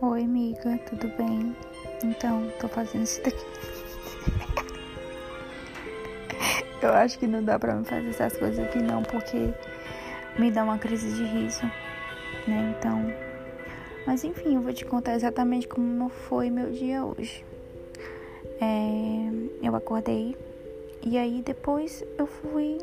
Oi, amiga, tudo bem? Então, tô fazendo isso daqui. Eu acho que não dá pra me fazer essas coisas aqui não, porque me dá uma crise de riso, né? Então. Mas enfim, eu vou te contar exatamente como foi meu dia hoje. É, eu acordei e aí depois eu fui